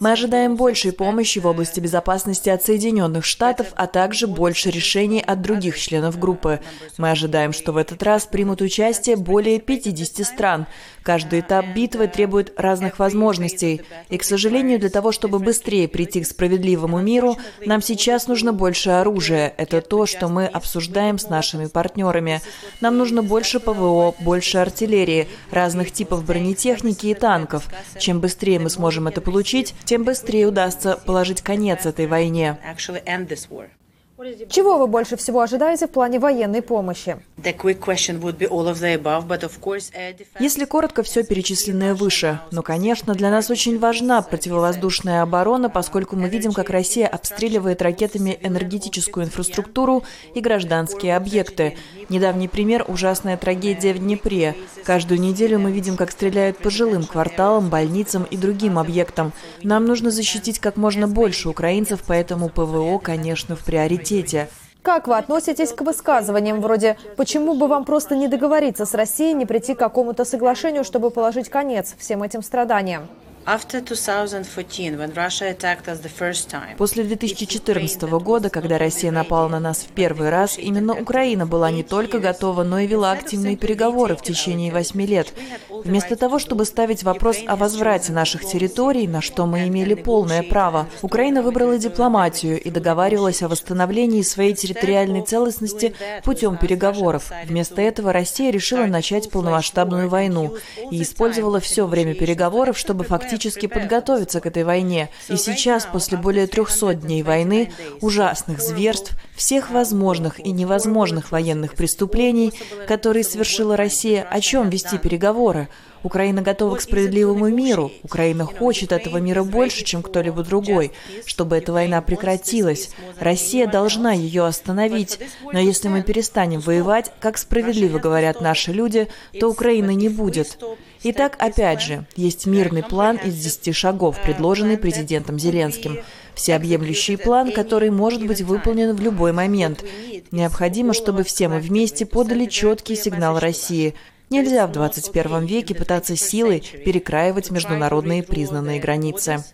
Мы ожидаем большей помощи в области безопасности от Соединенных Штатов, а также больше решений от других членов группы. Мы ожидаем, что в этот раз примут участие более 50 стран. Каждый этап битвы требует разных возможностей. И, к сожалению, для того, чтобы быстрее прийти к справедливому миру, нам сейчас нужно больше оружия. Это то, что мы обсуждаем с нашими партнерами. Нам нужно больше ПВО, больше артиллерии, разных типов бронетехники и танков. Чем быстрее мы сможем это получить, тем быстрее удастся положить конец этой войне. Чего вы больше всего ожидаете в плане военной помощи? Если коротко, все перечисленное выше. Но, конечно, для нас очень важна противовоздушная оборона, поскольку мы видим, как Россия обстреливает ракетами энергетическую инфраструктуру и гражданские объекты. Недавний пример – ужасная трагедия в Днепре. Каждую неделю мы видим, как стреляют по жилым кварталам, больницам и другим объектам. Нам нужно защитить как можно больше украинцев, поэтому ПВО, конечно, в приоритете. Как вы относитесь к высказываниям вроде «почему бы вам просто не договориться с Россией, не прийти к какому-то соглашению, чтобы положить конец всем этим страданиям»? После 2014 года, когда Россия напала на нас в первый раз, именно Украина была не только готова, но и вела активные переговоры в течение восьми лет. Вместо того, чтобы ставить вопрос о возврате наших территорий, на что мы имели полное право, Украина выбрала дипломатию и договаривалась о восстановлении своей территориальной целостности путем переговоров. Вместо этого Россия решила начать полномасштабную войну и использовала все время переговоров, чтобы фактически подготовиться к этой войне. И сейчас, после более 300 дней войны, ужасных зверств, всех возможных и невозможных военных преступлений, которые совершила Россия, о чем вести переговоры? Украина готова к справедливому миру. Украина хочет этого мира больше, чем кто-либо другой, чтобы эта война прекратилась. Россия должна ее остановить. Но если мы перестанем воевать, как справедливо говорят наши люди, то Украины не будет. Итак, опять же, есть мирный план из 10 шагов, предложенный президентом Зеленским. Всеобъемлющий план, который может быть выполнен в любой момент. Необходимо, чтобы все мы вместе подали четкий сигнал России. Нельзя в 21 веке пытаться силой перекраивать международные признанные границы.